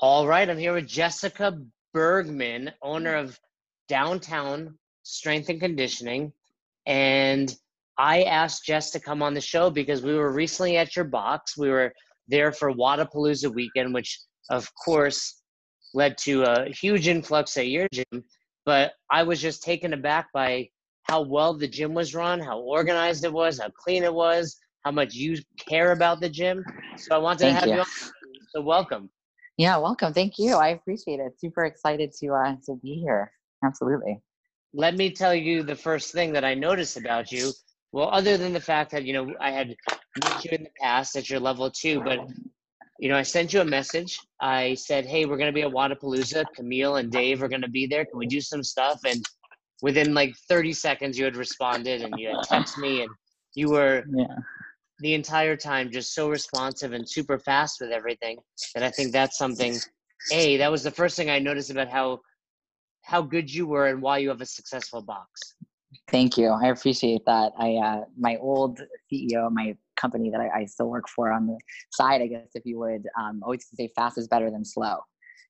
All right, I'm here with Jessica Bergman, owner of Downtown Strength and Conditioning. And I asked Jess to come on the show because we were recently at your box. We were there for Wodapalooza weekend, which of course led to a huge influx at your gym. But I was just taken aback by how well the gym was run, how organized it was, how clean it was, how much you care about the gym. So I wanted Thank to have you. you on. So welcome. Yeah, welcome. Thank you. I appreciate it. Super excited to uh to be here. Absolutely. let me tell you the first thing that I noticed about you. Well, other than the fact that you know I had met you in the past at your level two, but you know I sent you a message. I said, "Hey, we're gonna be at Wodapalooza. Camille and Dave are gonna be there. Can we do some stuff?" And within like 30 seconds, you had responded and you had texted me, and you were Yeah. The entire time just so responsive and super fast with everything that I think that's something. A, that was the first thing I noticed about how how good you were and why you have a successful box. Thank you. I appreciate that. I uh my old CEO my company that I, I still work for on the side, I guess if you would, um always say fast is better than slow.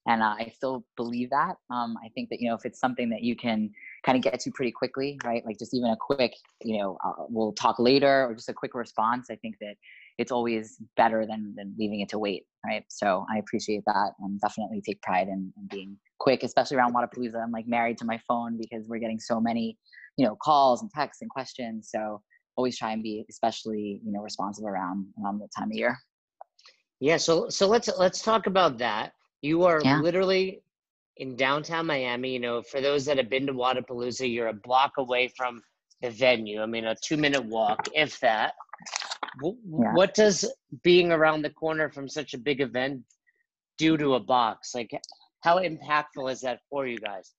And uh, I still believe that. Um, I think that you know if it's something that you can kind of get to pretty quickly, right? Like just even a quick, you know, uh, we'll talk later, or just a quick response. I think that it's always better than than leaving it to wait, right? So I appreciate that, and definitely take pride in, in being quick, especially around Wodapalooza. I'm like married to my phone because we're getting so many, you know, calls and texts and questions. So always try and be especially, you know, responsive around around the time of year. Yeah, so so let's let's talk about that. You are Yeah. literally in downtown Miami. You know, for those that have been to Wodapalooza, you're a block away from the venue. I mean, a two minute walk, if that. Yeah. What does being around the corner from such a big event do to a box? Like, how impactful is that for you guys?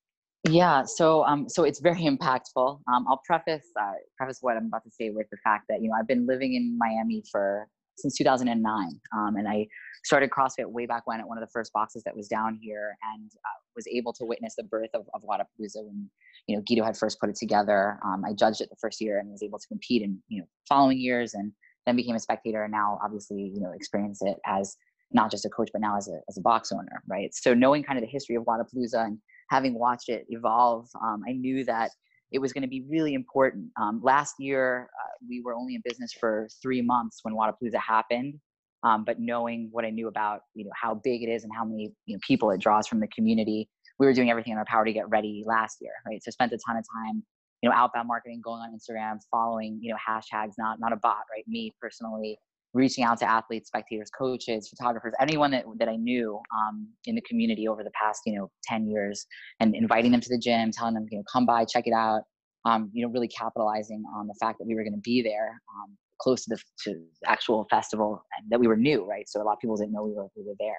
Yeah, so um, so it's very impactful. Um, I'll preface uh, preface what I'm about to say with the fact that you know I've been living in Miami for since 2009, um, and I started CrossFit way back when at one of the first boxes that was down here, and uh, was able to witness the birth of, of Wodapalooza when you know Guido had first put it together. Um, I judged it the first year and was able to compete in you know following years, and then became a spectator, and now obviously you know experience it as not just a coach but now as a as a box owner, right? So knowing kind of the history of Wodapalooza and having watched it evolve, um, I knew that it was going to be really important. Um, last year, uh, we were only in business for three months when Wodapalooza happened, um, but knowing what I knew about, you know, how big it is and how many you know, people it draws from the community, we were doing everything in our power to get ready last year, right? So spent a ton of time, you know, outbound marketing, going on Instagram, following, you know, hashtags, not not a bot, right? Me personally, reaching out to athletes, spectators, coaches, photographers, anyone that, that I knew um, in the community over the past, you know, 10 years and inviting them to the gym, telling them, you know, come by, check it out. Um, you know, really capitalizing on the fact that we were going to be there um, close to the to actual festival and that we were new, right? So a lot of people didn't know we were, we were there.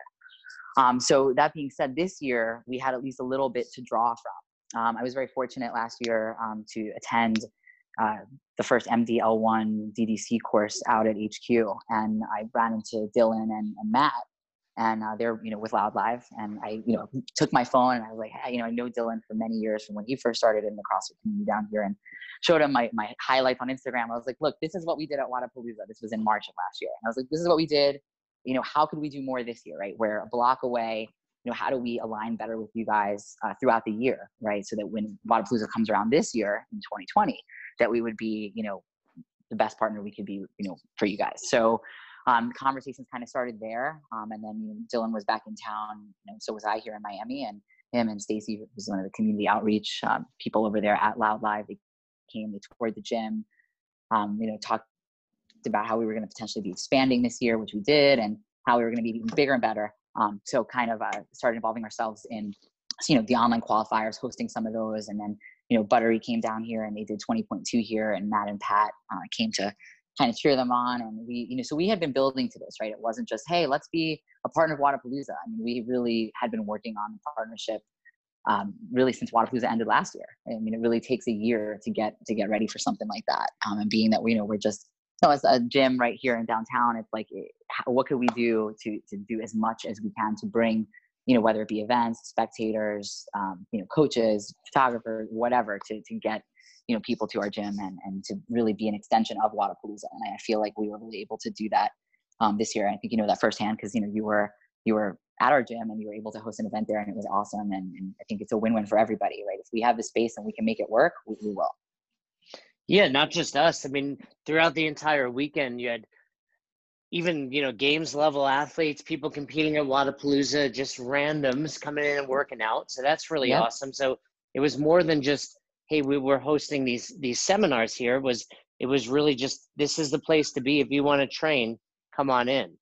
Um, so that being said, this year we had at least a little bit to draw from. Um, I was very fortunate last year um, to attend uh, the first MDL1 DDC course out at HQ, and I ran into Dylan and, and Matt, and uh, they're you know with Loud Live, and I you know took my phone and I was like, hey, you know, I know Dylan for many years from when he first started in the CrossFit community down here, and showed him my my highlights on Instagram. I was like, look, this is what we did at Wodapalooza. This was in March of last year, and I was like, this is what we did. You know, how could we do more this year, right? We're a block away. You know, how do we align better with you guys uh, throughout the year, right? So that when Wodapalooza comes around this year in 2020, that we would be, you know, the best partner we could be, you know, for you guys. So um, conversations kind of started there, um, and then Dylan was back in town, so was I here in Miami, and him and Stacy, who's one of the community outreach um, people over there at Loud Live, they came, they toured the gym, um, you know, talked about how we were going to potentially be expanding this year, which we did, and how we were going to be even bigger and better. Um, so kind of uh, started involving ourselves in, you know, the online qualifiers, hosting some of those, and then you know, Buttery came down here and they did 20.2 here, and Matt and Pat uh, came to kind of cheer them on. And we, you know, so we had been building to this, right? It wasn't just, hey, let's be a partner of Wodapalooza. I mean, we really had been working on the partnership um, really since Wodapalooza ended last year. I mean, it really takes a year to get to get ready for something like that. Um, and being that we you know we're just know, as a gym right here in downtown, it's like, what could we do to to do as much as we can to bring you know, whether it be events, spectators, um, you know, coaches, photographers, whatever, to, to get, you know, people to our gym and, and to really be an extension of Wodapalooza. And I feel like we were really able to do that um, this year. I think you know that firsthand because, you know, you were, you were at our gym and you were able to host an event there and it was awesome and, and i think it's a win-win for everybody right if we have the space and we can make it work we, we will yeah not just us i mean throughout the entire weekend you had even you know games level athletes people competing at Wodapalooza just randoms coming in and working out. So that's really yep. awesome. So it was more than just hey we were hosting these these seminars here. It was it was really just this is the place to be. If you want to train come on in.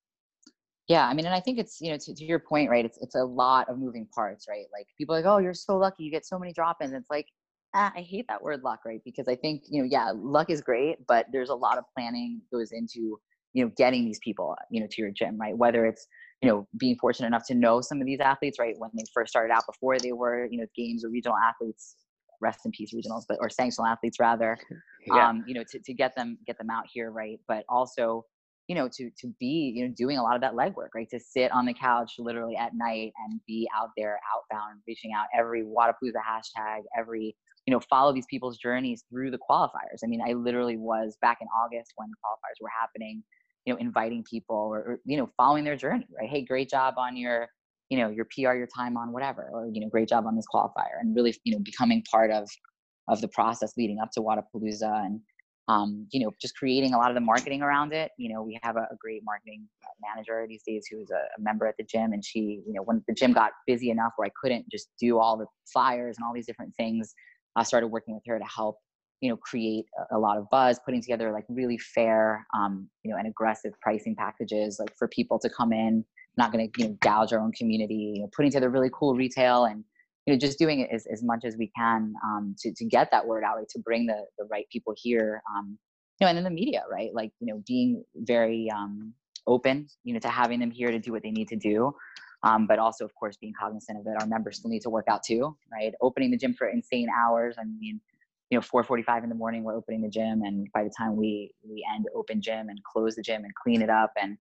Yeah i mean and i think it's you know to, to your point right it's it's a lot of moving parts right? Like people like oh you're so lucky you get so many drop-ins. It's like ah, i hate that word luck right? Because i think you know yeah luck is great but there's a lot of planning goes into you know getting these people you know to your gym right? Whether it's you know being fortunate enough to know some of these athletes right? When they first started out before they were you know games or regional athletes rest in peace regionals but or sanctional athletes rather yeah. um you know to, to get them get them out here right? But also you know to to be you know doing a lot of that legwork right? To sit on the couch literally at night and be out there outbound reaching out every Wodapalooza hashtag every you know follow these people's journeys through the qualifiers. I mean i literally was back in august when the qualifiers were happening you know inviting people or, or, you know following their journey right? Hey great job on your you know your pr your time on whatever or you know great job on this qualifier and really you know becoming part of of the process leading up to Wodapalooza and um, you know just creating a lot of the marketing around it. You know we have a, a great marketing manager these days who's a, a, member at the gym and she you know when the gym got busy enough where i couldn't just do all the flyers and all these different things i started working with her to help you know create a, lot of buzz putting together like really fair um, you know and aggressive pricing packages like for people to come in not going to you know gouge our own community you know putting together really cool retail and you know just doing it as, as much as we can um, to, to get that word out like to bring the, the right people here um, you know and in the media right? Like you know being very um, open you know to having them here to do what they need to do um, but also of course being cognizant of that our members still need to work out too right? Opening the gym for insane hours i mean you know 4:45 in the morning we're opening the gym and by the time we we end open gym and close the gym and clean it up and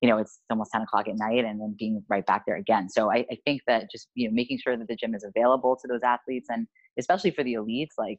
you know it's almost 10 o'clock at night and then being right back there again. So I, I think that just you know making sure that the gym is available to those athletes and especially for the elites like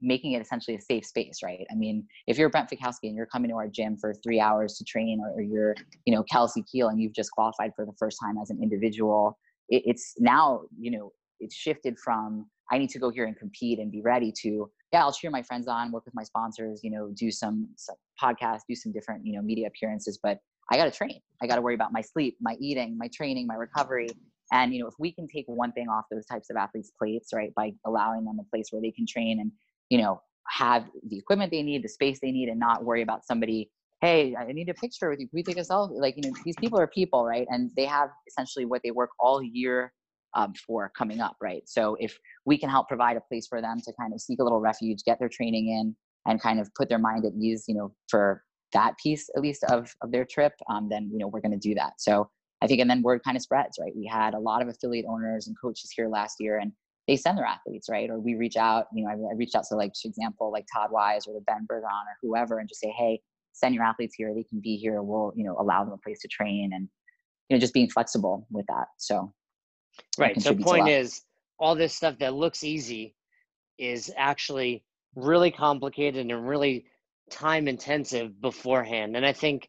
making it essentially a safe space right? I mean if you're brent fikowski and you're coming to our gym for three hours to train or, or you're you know kelsey kiel and you've just qualified for the first time as an individual it, it's now you know it's shifted from I need to go here and compete and be ready to, yeah, I'll cheer my friends on, work with my sponsors, you know, do some, some podcasts, do some different, you know, media appearances, but I got to train. I got to worry about my sleep, my eating, my training, my recovery. And, you know, if we can take one thing off those types of athletes' plates, right, by allowing them a place where they can train and, you know, have the equipment they need, the space they need, and not worry about somebody, hey, I need a picture with you. Can we take a selfie? Like, you know, these people are people, right? And they have essentially what they work all year um, for coming up, right? So if we can help provide a place for them to kind of seek a little refuge, get their training in, and kind of put their mind at ease, you know, for that piece at least of of their trip, um, then you know we're going to do that. So I think, and then word kind of spreads, right? We had a lot of affiliate owners and coaches here last year, and they send their athletes, right? Or we reach out, you know, I, I reached out to like, for example, like Todd Wise or the Ben Bergeron or whoever, and just say, hey, send your athletes here. They can be here. We'll, you know, allow them a place to train and, you know, just being flexible with that. So Right. So point is all this stuff that looks easy is actually really complicated and really time intensive beforehand. And I think,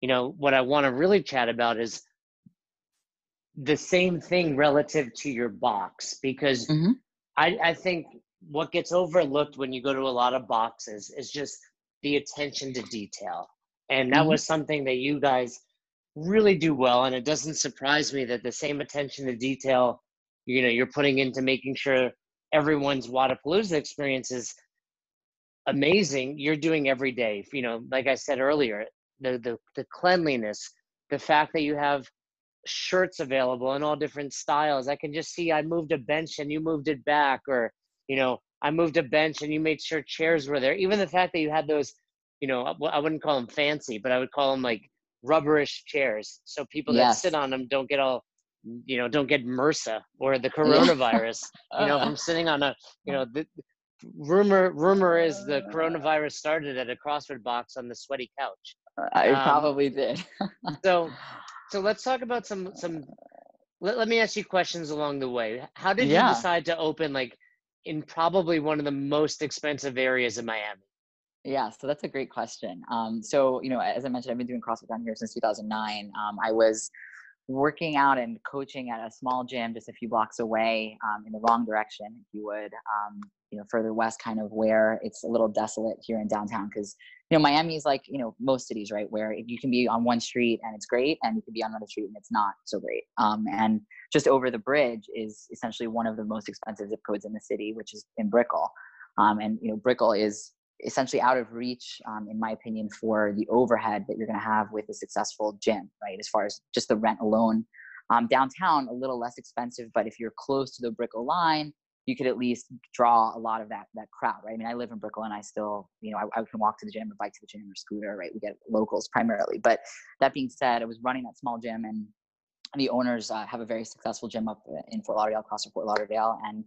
you know, what I want to really chat about is the same thing relative to your box because mm-hmm. I, I think what gets overlooked when you go to a lot of boxes is just the attention to detail. And that mm-hmm. was something that you guys really do well and it doesn't surprise me that the same attention to detail you know you're putting into making sure everyone's Wodapalooza experience is amazing you're doing every day. You know like i said earlier the, the the cleanliness the fact that you have shirts available in all different styles. I can just see i moved a bench and you moved it back or you know i moved a bench and you made sure chairs were there. Even the fact that you had those you know i wouldn't call them fancy but i would call them like rubberish chairs so people that sit on them don't get all you know don't get MRSA or the coronavirus you know I'm sitting on a you know the rumor rumor is the coronavirus started at a CrossFit box on the sweaty couch. I um, probably did. so so let's talk about some some let, let me ask you questions along the way. How did yeah. you decide to open like in probably one of the most expensive areas of Miami? Yeah, so that's a great question. Um, so, you know, as I mentioned, I've been doing CrossFit down here since 2009. Um, I was working out and coaching at a small gym just a few blocks away um, in the wrong direction, if you would, um, you know, further west, kind of where it's a little desolate here in downtown. Because, you know, Miami is like, you know, most cities, right? Where you can be on one street and it's great, and you can be on another street and it's not so great. Um, and just over the bridge is essentially one of the most expensive zip codes in the city, which is in Brickell. Um, and, you know, Brickell is essentially out of reach, um, in my opinion, for the overhead that you're going to have with a successful gym, right? As far as just the rent alone. Um, downtown, a little less expensive, but if you're close to the Brickell line, you could at least draw a lot of that that crowd, right? I mean, I live in Brickell and I still, you know, I, I can walk to the gym or bike to the gym or scooter, right? We get locals primarily. But that being said, I was running that small gym and the owners uh, have a very successful gym up in Fort Lauderdale, across from Fort Lauderdale, and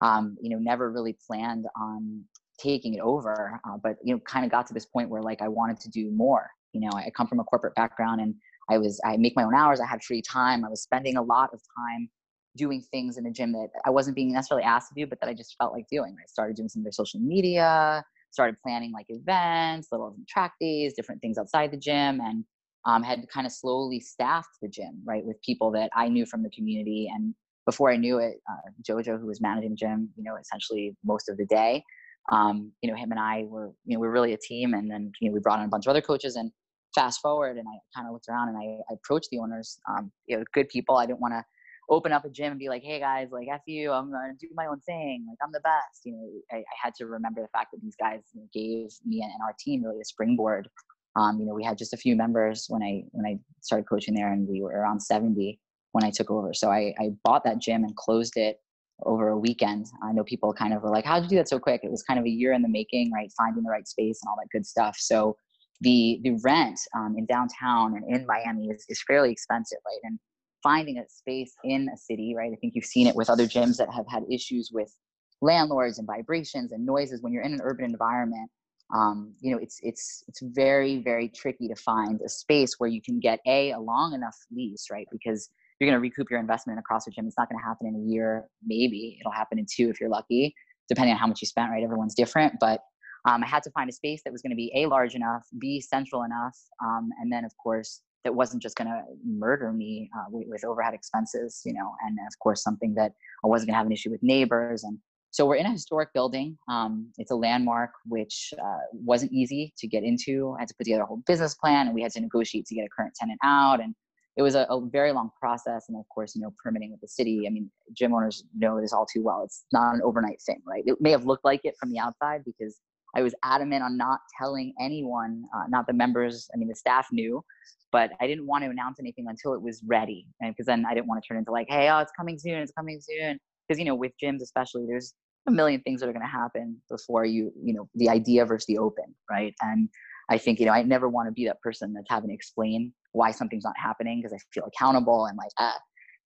um, you know, never really planned on taking it over uh, but you know kind of got to this point where like i wanted to do more you know i come from a corporate background and i was i make my own hours i had free time i was spending a lot of time doing things in the gym that i wasn't being necessarily asked to do but that i just felt like doing i started doing some of their social media started planning like events little track days different things outside the gym and um, had kind of slowly staffed the gym right with people that i knew from the community and before i knew it uh, jojo who was managing the gym you know essentially most of the day um, you know, him and I were, you know, we are really a team. And then, you know, we brought in a bunch of other coaches and fast forward and I kind of looked around and I, I approached the owners, um, you know, good people. I didn't want to open up a gym and be like, Hey guys, like F you, I'm going to do my own thing. Like I'm the best. You know, I, I had to remember the fact that these guys gave me and our team really a springboard. Um, you know, we had just a few members when I, when I started coaching there and we were around 70 when I took over. So I, I bought that gym and closed it over a weekend. I know people kind of were like, "How'd you do that so quick?" It was kind of a year in the making, right? Finding the right space and all that good stuff. So the the rent um, in downtown and in Miami is, is fairly expensive, right? And finding a space in a city, right? I think you've seen it with other gyms that have had issues with landlords and vibrations and noises when you're in an urban environment. Um, you know, it's it's it's very very tricky to find a space where you can get a a long enough lease, right? Because you're going to recoup your investment in a CrossFit gym. It's not going to happen in a year, maybe it'll happen in two if you're lucky, depending on how much you spent. Right, everyone's different, but um, I had to find a space that was going to be a large enough, b central enough, um, and then of course that wasn't just going to murder me uh, with, with, overhead expenses, you know, and of course something that I wasn't going to have an issue with neighbors. And so we're in a historic building. Um, it's a landmark which uh, wasn't easy to get into. I had to put together a whole business plan, and we had to negotiate to get a current tenant out and it was a, a, very long process and of course you know permitting with the city i mean gym owners know this all too well it's not an overnight thing right? It may have looked like it from the outside because i was adamant on not telling anyone uh, not the members i mean the staff knew but i didn't want to announce anything until it was ready and because then i didn't want to turn into like hey oh it's coming soon it's coming soon because you know with gyms especially there's a million things that are going to happen before you you know the idea versus the open right? And I think, you know, I never want to be that person that's having to explain why something's not happening because I feel accountable and like, ah.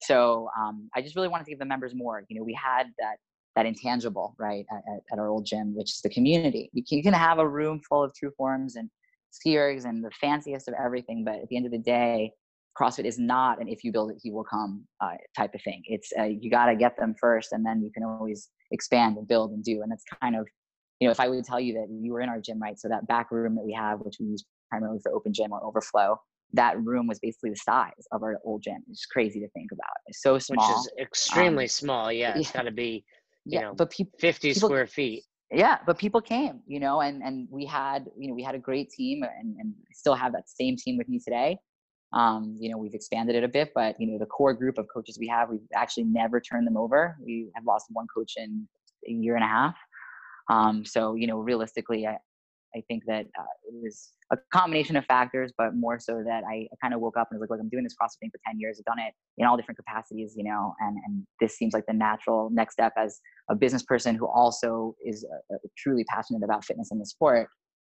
So um, I just really wanted to give the members more. You know, we had that that intangible, right, at, at our old gym, which is the community. You can, you can have a room full of TrueForms and skiers and the fanciest of everything, but at the end of the day, CrossFit is not an if you build it, he will come uh, type of thing. It's uh, you got to get them first, and then you can always expand and build and do. And that's kind of you know, if I would tell you that you were in our gym, right? So that back room that we have, which we use primarily for open gym or overflow, that room was basically the size of our old gym. It's crazy to think about. It's so small. Which is extremely um, small. Yeah. It's yeah. got to be, you yeah, know, but pe- 50 people, square feet. Yeah. But people came, you know, and, and we had, you know, we had a great team and, and still have that same team with me today. Um, you know, we've expanded it a bit, but you know, the core group of coaches we have, we've actually never turned them over. We have lost one coach in a year and a half. Um, so, you know, realistically, I, I think that uh, it was a combination of factors, but more so that I, I kind of woke up and was like, look, I'm doing this CrossFit thing for 10 years. I've done it in all different capacities, you know, and, and this seems like the natural next step as a business person who also is uh, uh truly passionate about fitness and the sport.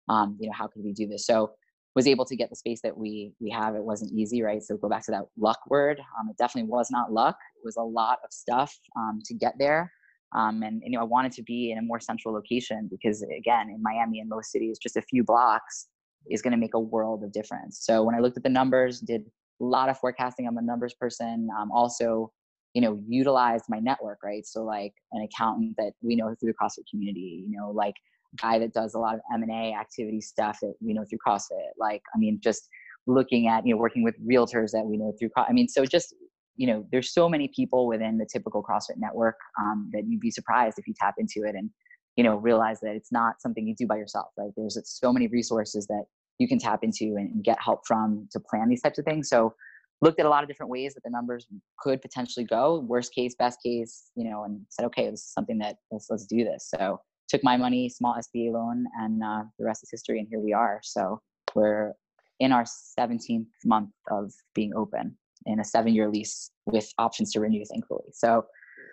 Um, you know, how could we do this? So was able to get the space that we we have. It wasn't easy, right? So go back to that luck word. Um, it definitely was not luck. It was a lot of stuff um, to get there. Um, and, you know, I wanted to be in a more central location because, again, in Miami and most cities, just a few blocks is going to make a world of difference. So when I looked at the numbers, did a lot of forecasting. I'm a numbers person. Um, also, you know, utilized my network, right? So like an accountant that we know through the CrossFit community, you know, like guy that does a lot of M&A activity stuff that we know through CrossFit. Like, I mean, just looking at you know working with realtors that we know through i mean so just you know there's so many people within the typical crossfit network um, that you'd be surprised if you tap into it and you know realize that it's not something you do by yourself right? There's so many resources that you can tap into and, get help from to plan these types of things. So looked at a lot of different ways that the numbers could potentially go. Worst case best case you know and said okay this is something that let's let's do this. So took my money small sba loan and uh, the rest is history and here we are. So we're in our 17th month of being open in a seven year lease with options to renew thankfully. So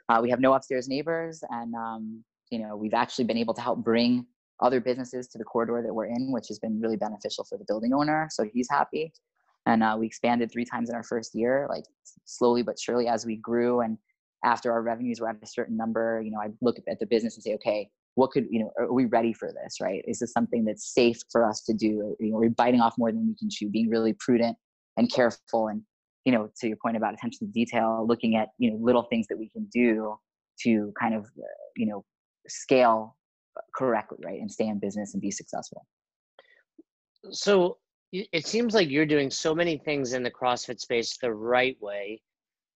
uh, we have no upstairs neighbors and um, you know we've actually been able to help bring other businesses to the corridor that we're in which has been really beneficial for the building owner. So he's happy. And uh, we expanded three times in our first year like slowly but surely as we grew. And after our revenues were at a certain number you know i look at the business and say okay what could you know are we ready for this? Right? Is this something that's safe for us to do? You know we're biting off more than we can chew? Being really prudent and careful and you know to your point about attention to detail looking at you know little things that we can do to kind of uh, you know scale correctly right and stay in business and be successful so it seems like you're doing so many things in the CrossFit space the right way.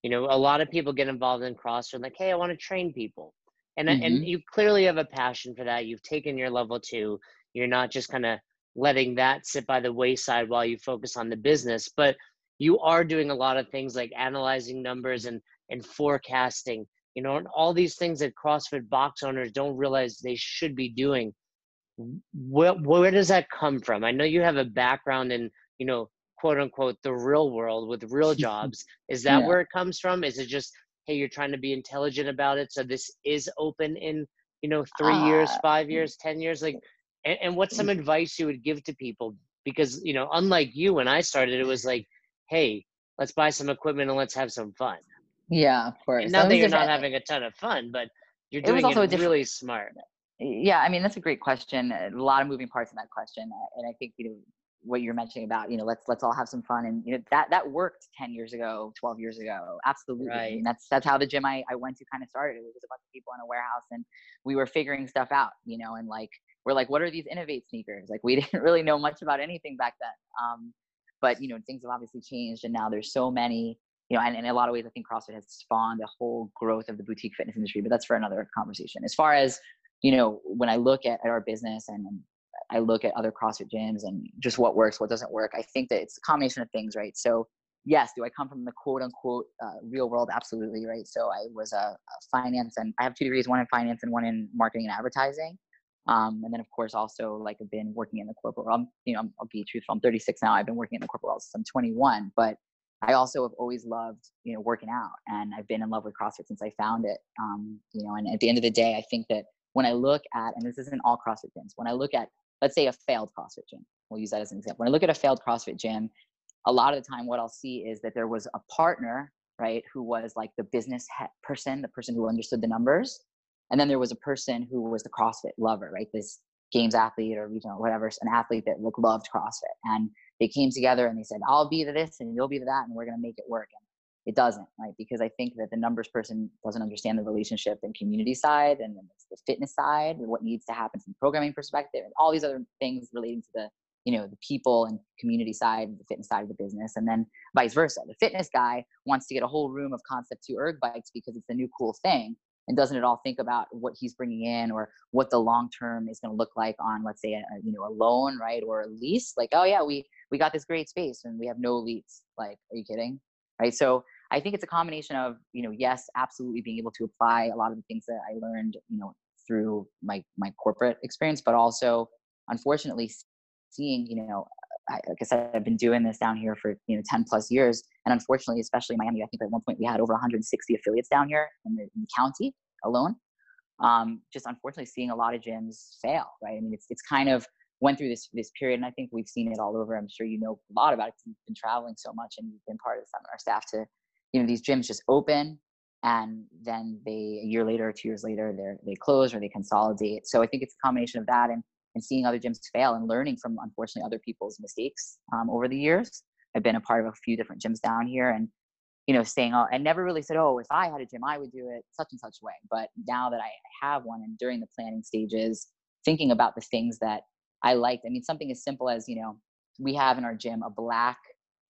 You know, a lot of people get involved in CrossFit like, hey, I want to train people. And, mm-hmm. and you clearly have a passion for that. You've taken your level two. You're not just kind of letting that sit by the wayside while you focus on the business, but you are doing a lot of things like analyzing numbers and, and forecasting, you know, and all these things that CrossFit box owners don't realize they should be doing where, where does that come from? I know you have a background in, you know, quote unquote, the real world with real jobs. Is that yeah. where it comes from? Is it just, hey, you're trying to be intelligent about it, so this is open in, you know, three uh, years, five years, ten years? Like, and, and what's some advice you would give to people? Because you know, unlike you, when I started, it was like, hey, let's buy some equipment and let's have some fun. Yeah, of course. And now that, you're not having a ton of fun, but you're doing it, it really smart. Yeah, I mean that's a great question. A lot of moving parts in that question, uh, and I think you know what you're mentioning about you know let's let's all have some fun and you know that that worked 10 years ago 12 years ago absolutely right. and that's that's how the gym I, I went to kind of started it was a bunch of people in a warehouse and we were figuring stuff out you know and like we're like what are these Inov-8 sneakers like we didn't really know much about anything back then um, but you know things have obviously changed and now there's so many you know and, and in a lot of ways i think crossfit has spawned a whole growth of the boutique fitness industry but that's for another conversation as far as you know, when I look at, at our business and I look at other CrossFit gyms and just what works, what doesn't work, I think that it's a combination of things, right? So, yes, do I come from the quote unquote uh, real world? Absolutely, right? So, I was a, a, finance and I have two degrees, one in finance and one in marketing and advertising. Um, and then, of course, also like I've been working in the corporate world. You know, I'll be truthful. I'm 36 now. I've been working in the corporate world since I'm 21. But I also have always loved, you know, working out, and I've been in love with CrossFit since I found it. Um, you know, and at the end of the day, I think that when I look at, and this isn't all CrossFit gyms, when I look at, let's say a failed CrossFit gym, we'll use that as an example. When I look at a failed CrossFit gym, a lot of the time what I'll see is that there was a partner, right, who was like the business person, the person who understood the numbers. And then there was a person who was the CrossFit lover, right? This games athlete or you know whatever, an athlete that loved CrossFit. And they came together and they said, I'll be the this and you'll be the that and we're gonna make it work. And it doesn't right because i think that the numbers person doesn't understand the relationship and community side and then the fitness side and what needs to happen from the programming perspective and all these other things relating to the you know the people and community side the fitness side of the business and then vice versa the fitness guy wants to get a whole room of concept 2 erg bikes because it's the new cool thing and doesn't at all think about what he's bringing in or what the long term is going to look like on let's say a, you know a loan right or a lease like oh yeah we we got this great space and we have no lease. Like are you kidding? Right so I think it's a combination of, you know, yes, absolutely being able to apply a lot of the things that I learned, you know, through my my corporate experience, but also, unfortunately, seeing, you know, I, like I said, I've been doing this down here for you know 10 plus years, and unfortunately, especially Miami, I think at one point we had over 160 affiliates down here in the, in the county alone. Um, just unfortunately, seeing a lot of gyms fail. Right? I mean, it's it's kind of went through this this period, and I think we've seen it all over. I'm sure you know a lot about it because you've been traveling so much and you've been part of some of our staff to you know these gyms just open and then they a year later or two years later they they close or they consolidate so i think it's a combination of that and and seeing other gyms fail and learning from unfortunately other people's mistakes um, over the years i've been a part of a few different gyms down here and you know saying oh i never really said oh if i had a gym i would do it such and such way but now that i have one and during the planning stages thinking about the things that i liked i mean something as simple as you know we have in our gym a black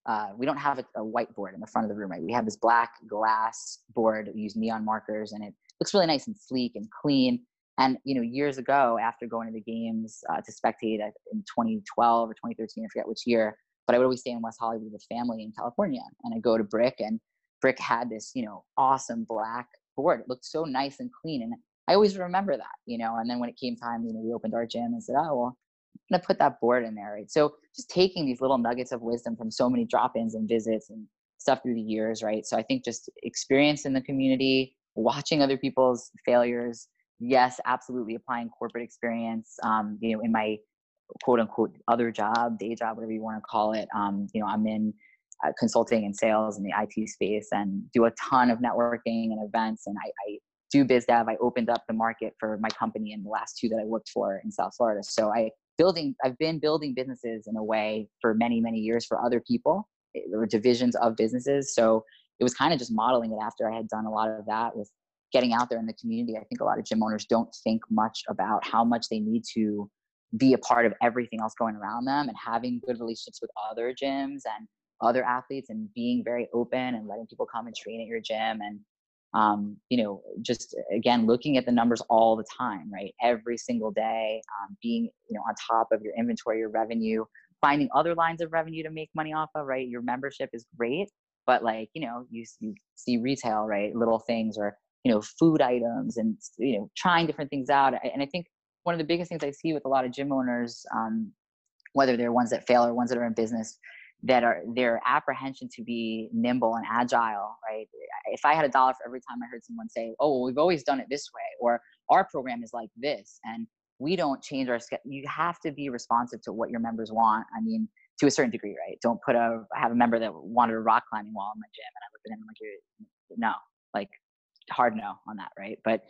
uh, we don't have a, a, whiteboard in the front of the room, right? We have this black glass board. We use neon markers, and it looks really nice and sleek and clean. And you know, years ago, after going to the games uh, to spectate in 2012 or 2013, I forget which year, but I would always stay in West Hollywood with family in California, and I go to Brick, and Brick had this, you know, awesome black board. It looked so nice and clean, and I always remember that, you know. And then when it came time, you know, we opened our gym and said, oh well, I'm to put that board in there, right? So just taking these little nuggets of wisdom from so many drop-ins and visits and stuff through the years, right? So I think just experience in the community, watching other people's failures. Yes, absolutely applying corporate experience. Um, you know, in my quote unquote other job, day job, whatever you want to call it. Um, you know, I'm in uh, consulting and sales in the IT space and do a ton of networking and events. And I, I do biz dev. I opened up the market for my company in the last two that I worked for in South Florida. So I building i've been building businesses in a way for many many years for other people eh, were divisions of businesses so it was kind of just modeling it after i had done a lot of that with getting out there in the community i think a lot of gym owners don't think much about how much they need to be a part of everything else going around them and having good relationships with other gyms and other athletes and being very open and letting people come and train at your gym and um, you know, just again looking at the numbers all the time, right? Every single day, um, being you know on top of your inventory, your revenue, finding other lines of revenue to make money off of, right? Your membership is great, but like you know, you, you see retail, right? Little things or you know, food items and you know, trying different things out. And I think one of the biggest things I see with a lot of gym owners, um, whether they're ones that fail or ones that are in business, that are their apprehension to be nimble and agile right if i had a dollar for every time i heard someone say oh well, we've always done it this way or our program is like this and we don't change our schedule you have to be responsive to what your members want i mean to a certain degree right don't put a I have a member that wanted a rock climbing wall in my gym and i look at him like no like hard no on that right? But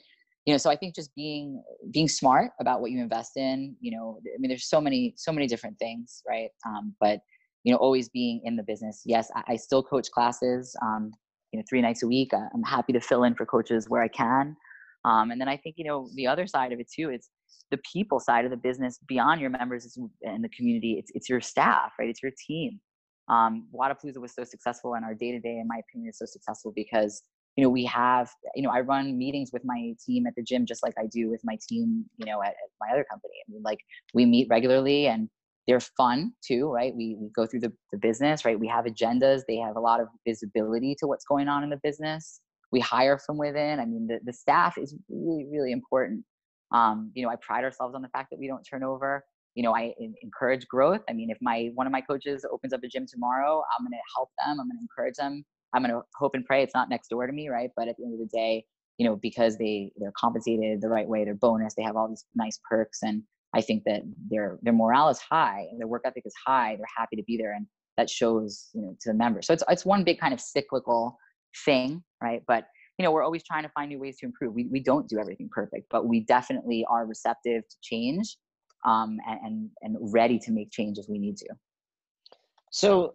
you know so i think just being being smart about what you invest in you know i mean there's so many so many different things right? Um, but you know always being in the business. Yes i, I still coach classes um, you know three nights a week. I'm happy to fill in for coaches where i can. Um, and then i think you know the other side of it too is the people side of the business beyond your members and the community. It's, it's your staff right? It's your team. Um, Wodapalooza was so successful and our day-to-day in my opinion is so successful because you know we have you know i run meetings with my team at the gym just like i do with my team you know at, at my other company i mean like we meet regularly and they're fun too, right? We, we go through the, the business, right? We have agendas. They have a lot of visibility to what's going on in the business. We hire from within. I mean, the, the staff is really, really important. Um, you know, I pride ourselves on the fact that we don't turn over. You know, I encourage growth. I mean, if my one of my coaches opens up a gym tomorrow, I'm going to help them. I'm going to encourage them. I'm going to hope and pray it's not next door to me, right? But at the end of the day, you know, because they they're compensated the right way, they're bonus, they have all these nice perks, and I think that their their morale is high and their work ethic is high. They're happy to be there, and that shows you know to the members. So it's it's one big kind of cyclical thing, right? But you know we're always trying to find new ways to improve. We we don't do everything perfect, but we definitely are receptive to change, um, and, and and ready to make change as we need to. So,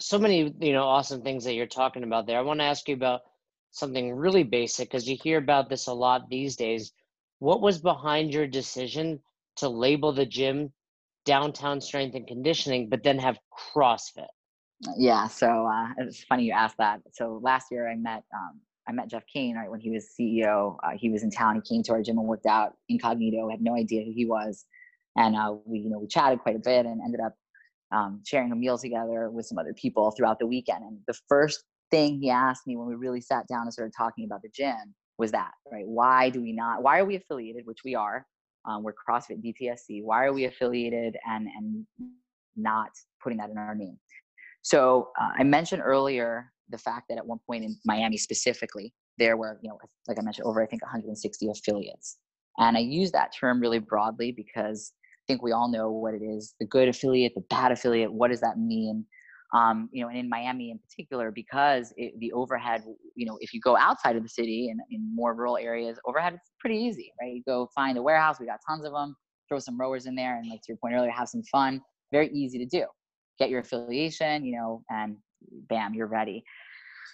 so many you know awesome things that you're talking about there. I want to ask you about something really basic because you hear about this a lot these days. What was behind your decision to label the gym downtown strength and conditioning, but then have CrossFit? Yeah, so uh, it's funny you asked that. So last year I met um, I met Jeff Cain right when he was CEO. Uh, he was in town. He came to our gym and worked out incognito. Had no idea who he was, and uh, we you know we chatted quite a bit and ended up um, sharing a meal together with some other people throughout the weekend. And the first thing he asked me when we really sat down and started talking about the gym was that right? Why do we not? Why are we affiliated? Which we are um, we're CrossFit DTSC. Why are we affiliated and and not putting that in our name? So uh, I mentioned earlier the fact that at one point in Miami specifically, there were you know like I mentioned over I think 160 affiliates, and I use that term really broadly because think we all know what it is: the good affiliate, the bad affiliate. What does that mean? um, you know, and in Miami in particular, because it, the overhead, you know, if you go outside of the city and in more rural areas, overhead is pretty easy, right? You go find a warehouse, we got tons of them, throw some rowers in there, and like to your point earlier, have some fun. Very easy to do. Get your affiliation, you know, and bam, you're ready.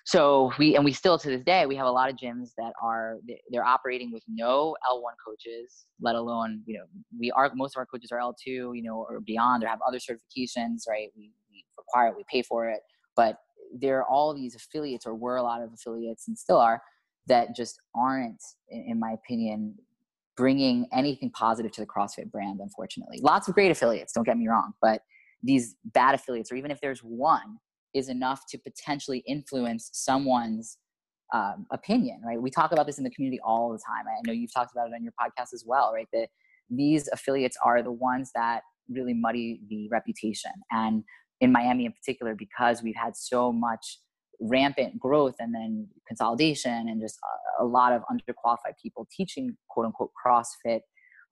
So we and we still to this day we have a lot of gyms that are they're operating with no L1 coaches, let alone you know we are most of our coaches are L2, you know, or beyond, or have other certifications, right? We, we require it, we pay for it, but there are all these affiliates, or were a lot of affiliates, and still are that just aren't, in my opinion, bringing anything positive to the CrossFit brand. Unfortunately, lots of great affiliates. Don't get me wrong, but these bad affiliates, or even if there's one is enough to potentially influence someone's um, opinion, right? We talk about this in the community all the time. I know you've talked about it on your podcast as well, right? That these affiliates are the ones that really muddy the reputation. And in Miami in particular, because we've had so much rampant growth and then consolidation and just a, lot of underqualified people teaching quote unquote CrossFit,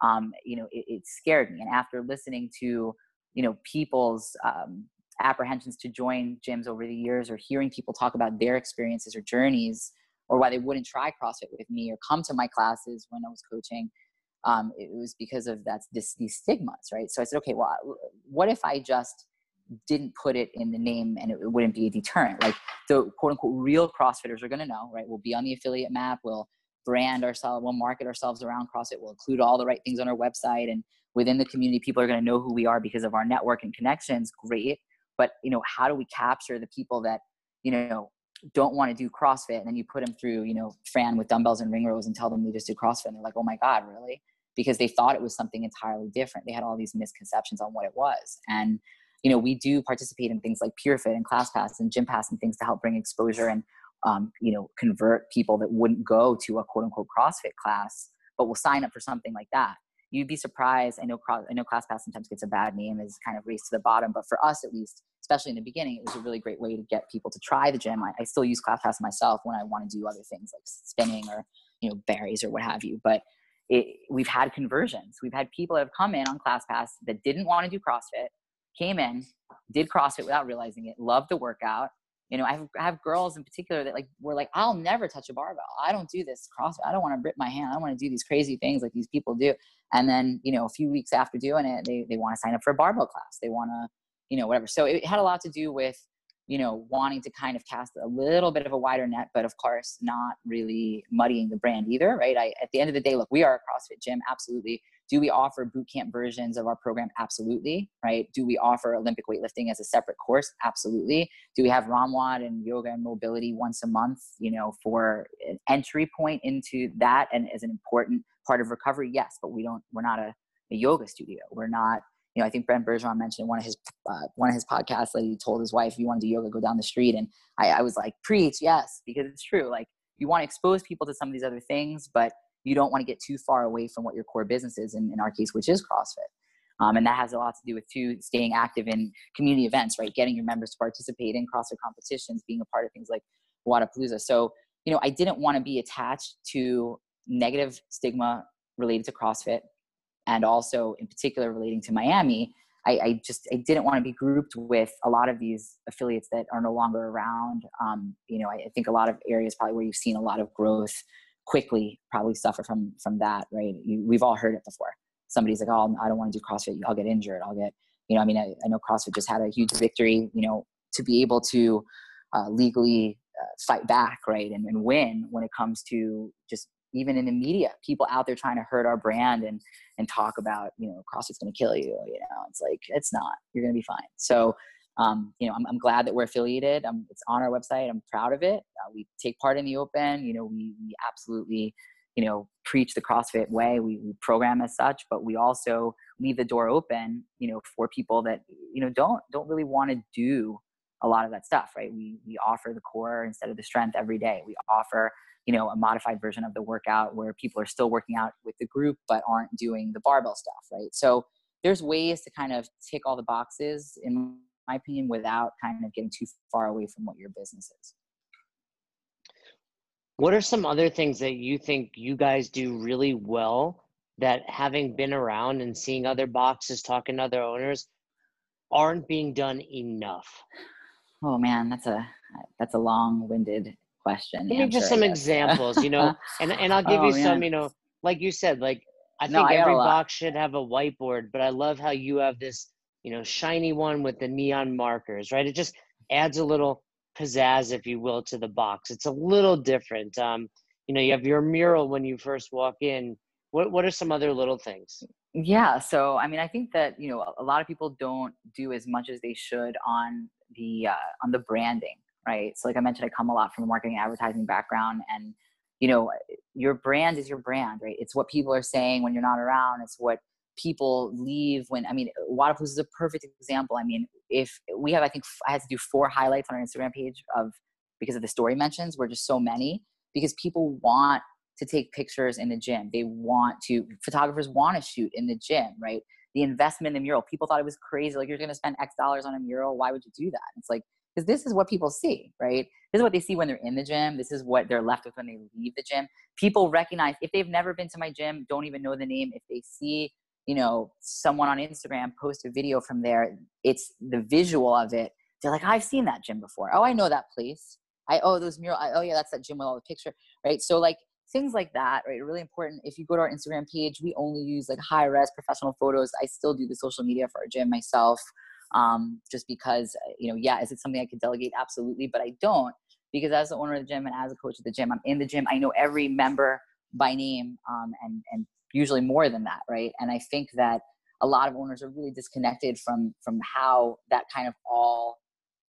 um, you know, it, it, scared me. And after listening to, you know, people's um, apprehensions to join gyms over the years or hearing people talk about their experiences or journeys or why they wouldn't try CrossFit with me or come to my classes when I was coaching, um, it was because of that this these stigmas, right? So I said, okay, well, what if I just didn't put it in the name and it, wouldn't be a deterrent? Like the quote unquote real CrossFitters are going to know, right? We'll be on the affiliate map. We'll brand ourselves. We'll market ourselves around CrossFit. We'll include all the right things on our website and within the community, people are going to know who we are because of our network and connections. Great but you know how do we capture the people that you know don't want to do CrossFit and then you put them through, you know, Fran with dumbbells and ring rows and tell them they just do CrossFit and they're like, oh my God, really? Because they thought it was something entirely different. They had all these misconceptions on what it was. And, you know, we do participate in things like PureFit and ClassPass and GymPass and things to help bring exposure and, um, you know, convert people that wouldn't go to a quote unquote CrossFit class, but will sign up for something like that. You'd be surprised. I know, I know ClassPass sometimes gets a bad name as kind of race to the bottom, but for us at least, especially in the beginning, it was a really great way to get people to try the gym. I, I still use ClassPass myself when I want to do other things like spinning or you know berries or what have you. But it, we've had conversions. We've had people that have come in on ClassPass that didn't want to do CrossFit, came in, did CrossFit without realizing it, loved the workout. You know, I have, I have girls in particular that like were like, I'll never touch a barbell. I don't do this CrossFit. I don't want to rip my hand. I don't want to do these crazy things like these people do. And then, you know, a few weeks after doing it, they, they want to sign up for a barbell class. They want to you know, whatever. So it had a lot to do with, you know, wanting to kind of cast a little bit of a wider net, but of course, not really muddying the brand either, right? I, at the end of the day, look, we are a CrossFit gym, absolutely. Do we offer boot camp versions of our program? Absolutely, right? Do we offer Olympic weightlifting as a separate course? Absolutely. Do we have ROMWOD and yoga and mobility once a month, you know, for an entry point into that and as an important part of recovery? Yes, but we don't, we're not a, a yoga studio. We're not, you know, I think Brent Bergeron mentioned one of his uh, one of his podcasts that he told his wife, "If you want to do yoga, go down the street." And I, I was like, "Preach, yes," because it's true. Like you want to expose people to some of these other things, but you don't want to get too far away from what your core business is. In, in our case, which is CrossFit. Um, and that has a lot to do with too staying active in community events, right? Getting your members to participate in CrossFit competitions, being a part of things like Wodapalooza. So, you know, I didn't want to be attached to negative stigma related to CrossFit and also in particular relating to Miami, I, I, just I didn't want to be grouped with a lot of these affiliates that are no longer around. Um, you know, I, I, think a lot of areas probably where you've seen a lot of growth quickly probably suffer from from that. Right? You, we've all heard it before. Somebody's like, "Oh, I don't want to do CrossFit. I'll get injured. I'll get." You know, I mean, I, I know CrossFit just had a huge victory. You know, to be able to uh, legally uh, fight back, right, and, and win when it comes to just even in the media, people out there trying to hurt our brand and and talk about you know CrossFit's going to kill you. You know, it's like it's not. You're going to be fine. So. Um, you know, I'm, I'm glad that we're affiliated. Um, it's on our website. I'm proud of it. Uh, we take part in the open. You know, we, we absolutely, you know, preach the CrossFit way. We, we program as such, but we also leave the door open, you know, for people that, you know, don't, don't really want to do a lot of that stuff, right? We, we offer the core instead of the strength every day. We offer you know a modified version of the workout where people are still working out with the group but aren't doing the barbell stuff right so there's ways to kind of tick all the boxes in my opinion without kind of getting too far away from what your business is what are some other things that you think you guys do really well that having been around and seeing other boxes talking to other owners aren't being done enough oh man that's a that's a long-winded question. Give me just some examples, you know, and and I'll give oh, you man. some, you know, like you said, like I no, think I every box should have a whiteboard, but I love how you have this, you know, shiny one with the neon markers, right? It just adds a little pizzazz, if you will, to the box. It's a little different. Um, you know, you have your mural when you first walk in. What what are some other little things? Yeah, so I mean, I think that you know a lot of people don't do as much as they should on the uh, on the branding, right? So, like I mentioned, I come a lot from a marketing advertising background, and you know, your brand is your brand, right? It's what people are saying when you're not around. It's what people leave when I mean, Wodapalooza is a perfect example. I mean, if we have, I think I had to do four highlights on our Instagram page of because of the story mentions. We're just so many because people want to take pictures in the gym. They want to, photographers want to shoot in the gym, right? The investment in the mural. People thought it was crazy. Like, you're going to spend X dollars on a mural. Why would you do that? It's like, because this is what people see, right? This is what they see when they're in the gym. This is what they're left with when they leave the gym. People recognize, if they've never been to my gym, don't even know the name, if they see, you know, someone on Instagram post a video from there, it's the visual of it. They're like, I've seen that gym before. Oh, I know that place. I oh those mural. I, oh yeah, that's that gym with all the picture, right? So like things like that, right? Really important. If you go to our Instagram page, we only use like high res professional photos. I still do the social media for our gym myself, um, just because you know, yeah, is it something I could delegate? Absolutely, but I don't because as the owner of the gym and as a coach of the gym, I'm in the gym. I know every member by name, um, and and usually more than that, right? And I think that a lot of owners are really disconnected from from how that kind of all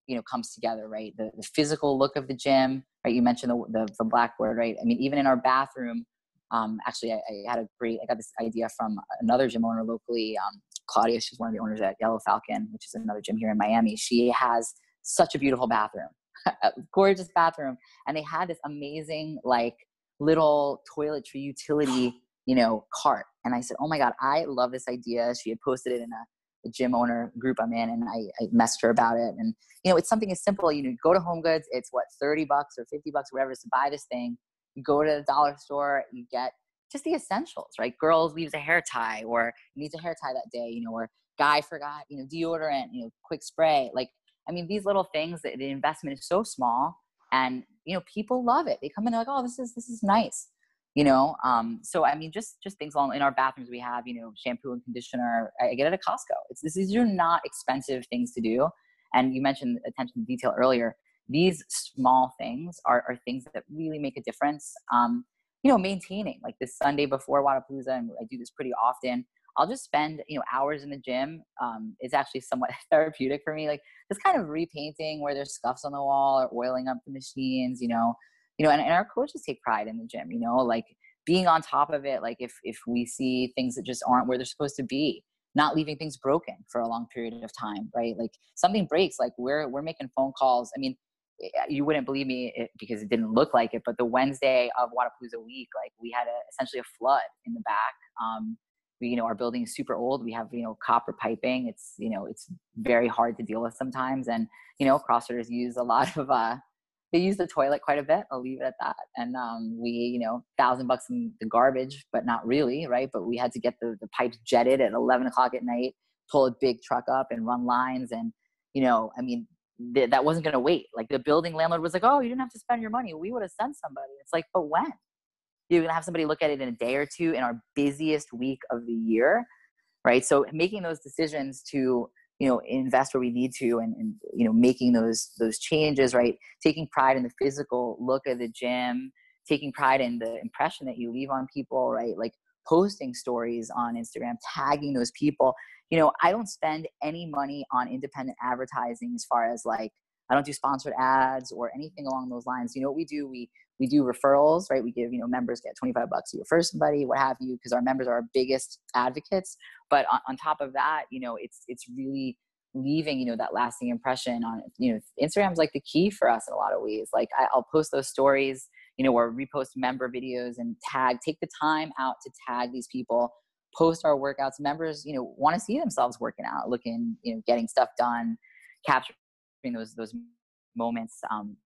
you know comes together right? The, the physical look of the gym right? You mentioned the, the, the blackboard right? I mean even in our bathroom um, actually I, I, had a great i got this idea from another gym owner locally um, claudia she's one of the owners at yellow falcon which is another gym here in miami. She has such a beautiful bathroom a gorgeous bathroom and they had this amazing like little toiletry utility you know cart and i said oh my god i love this idea she had posted it in a the gym owner group I'm in, and I, I messed her about it. And you know, it's something as simple. You know, go to Home Goods. It's what thirty bucks or fifty bucks, whatever, is to buy this thing. You go to the dollar store. You get just the essentials, right? Girls leaves a hair tie or needs a hair tie that day, you know, or guy forgot, you know, deodorant, you know, quick spray. Like, I mean, these little things that the investment is so small, and you know, people love it. They come in, they're like, oh, this is this is nice you know um, so i mean just just things all in our bathrooms we have you know shampoo and conditioner i get it at costco. It's this, these are not expensive things to do. And you mentioned attention to detail earlier. These small things are, are things that really make a difference. Um, you know maintaining like this sunday before Wodapalooza and i do this pretty often i'll just spend you know hours in the gym. Um, it's actually somewhat therapeutic for me. Like just kind of repainting where there's scuffs on the wall or oiling up the machines you know you know and, and our coaches take pride in the gym you know like being on top of it like if if we see things that just aren't where they're supposed to be not leaving things broken for a long period of time right? Like something breaks like we're we're making phone calls. I mean eh, you wouldn't believe me it, because it didn't look like it but the wednesday of Wodapalooza week like we had a essentially a flood in the back. Um we, you know our building is super old. We have you know copper piping. It's you know it's very hard to deal with sometimes. And you know crossfitters use a lot of uh they use the toilet quite a bit. I'll leave it at that. And um, we, you know, thousand bucks in the garbage, but not really, right? But we had to get the, the pipes jetted at 11 o'clock at night, pull a big truck up and run lines. And, you know, I mean, th- that wasn't going to wait. Like the building landlord was like, oh, you didn't have to spend your money. We would have sent somebody. It's like, but when? You're going to have somebody look at it in a day or two in our busiest week of the year, right? So making those decisions to you know invest where we need to and, and you know making those those changes right? Taking pride in the physical look of the gym taking pride in the impression that you leave on people right? Like posting stories on instagram tagging those people. You know i don't spend any money on independent advertising as far as like i don't do sponsored ads or anything along those lines. You know what we do? We we do referrals right? We give you know members get 25 bucks to refer somebody what have you because our members are our biggest advocates. But on, on top of that you know it's it's really leaving you know that lasting impression on you know instagram's like the key for us in a lot of ways. Like I, will post those stories you know or repost member videos and tag take the time out to tag these people post our workouts. Members you know want to see themselves working out looking you know getting stuff done capturing those those moments um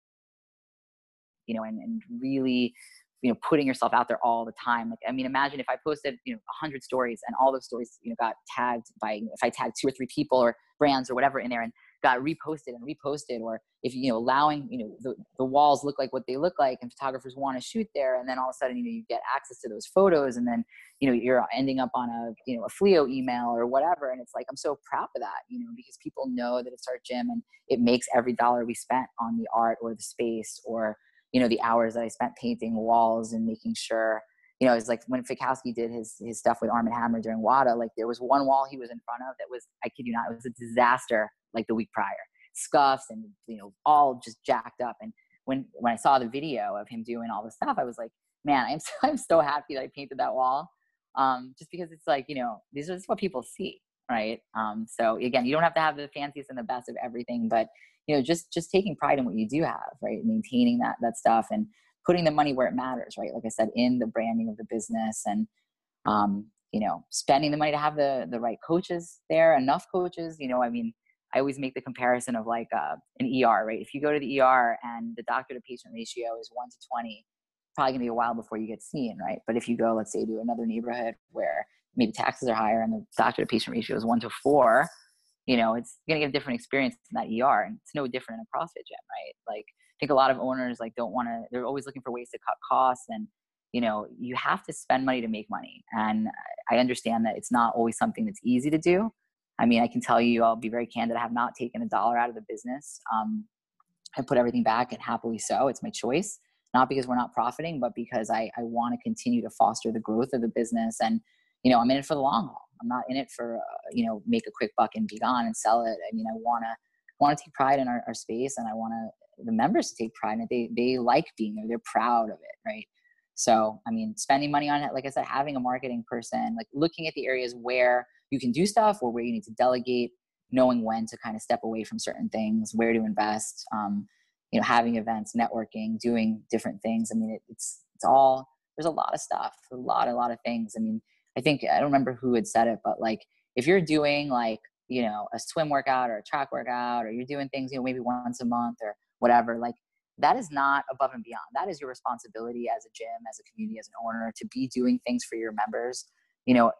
you know and, and really you know putting yourself out there all the time like i mean imagine if i posted you know 100 stories and all those stories you know got tagged by if i tagged two or three people or brands or whatever in there and got reposted and reposted or if you know allowing you know the, the walls look like what they look like and photographers want to shoot there and then all of a sudden you know you get access to those photos and then you know you're ending up on a you know a fleo email or whatever and it's like i'm so proud of that you know because people know that it's our gym and it makes every dollar we spent on the art or the space or you know the hours that i spent painting walls and making sure you know, it's like when Fikowski did his his stuff with Arm and Hammer during WADA, like there was one wall he was in front of that was, I kid you not, it was a disaster like the week prior. Scuffs and you know, all just jacked up. And when when I saw the video of him doing all the stuff, I was like, man, I'm so, I'm so happy that I painted that wall. Um, just because it's like, you know, this is what people see, right? Um, so again, you don't have to have the fanciest and the best of everything, but you know, just just taking pride in what you do have, right? Maintaining that that stuff and putting the money where it matters, right? Like I said, in the branding of the business and, um, you know, spending the money to have the the right coaches there, enough coaches. You know, I mean, I always make the comparison of like uh, an ER, right? If you go to the ER and the doctor to patient ratio is one to twenty, probably gonna be a while before you get seen, right? But if you go, let's say, to another neighborhood where maybe taxes are higher and the doctor to patient ratio is one to four, you know, it's gonna get a different experience in that ER, and it's no different in a CrossFit gym, right? Like i think a lot of owners like don't want to they're always looking for ways to cut costs and you know you have to spend money to make money and i understand that it's not always something that's easy to do. I mean i can tell you i'll be very candid i have not taken a dollar out of the business um, i put everything back and happily so it's my choice. Not because we're not profiting but because i, I want to continue to foster the growth of the business and you know i'm in it for the long haul i'm not in it for uh, you know make a quick buck and be gone and sell it i mean i want to want to take pride in our, our space and i want to the members to take pride in it. They they like being there. They're proud of it, right? So, I mean, spending money on it, like I said, having a marketing person, like looking at the areas where you can do stuff or where you need to delegate, knowing when to kind of step away from certain things, where to invest, um, you know, having events, networking, doing different things. I mean, it, it's it's all there's a lot of stuff, a lot, a lot of things. I mean, I think I don't remember who had said it, but like if you're doing like you know a swim workout or a track workout, or you're doing things you know maybe once a month or whatever like that is not above and beyond. That is your responsibility as a gym as a community as an owner to be doing things for your members. You know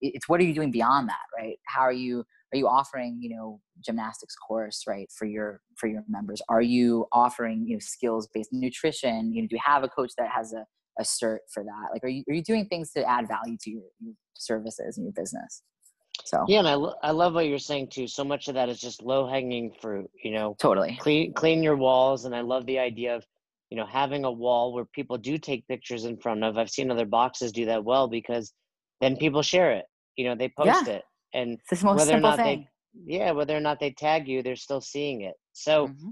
it's what are you doing beyond that right? How are you are you offering you know gymnastics course right for your for your members? Are you offering you know skills based nutrition? You know do you have a coach that has a, a cert for that like are you, are you doing things to add value to your, your services and your business so yeah, and I, lo- I love what you're saying too. So much of that is just low hanging fruit. You know, totally clean clean your walls, and I love the idea of you know having a wall where people do take pictures in front of. I've seen other boxes do that well because then people share it. You know, they post yeah. it, and it's the most whether simple or not thing. they yeah whether or not they tag you, they're still seeing it. So. Mm-hmm.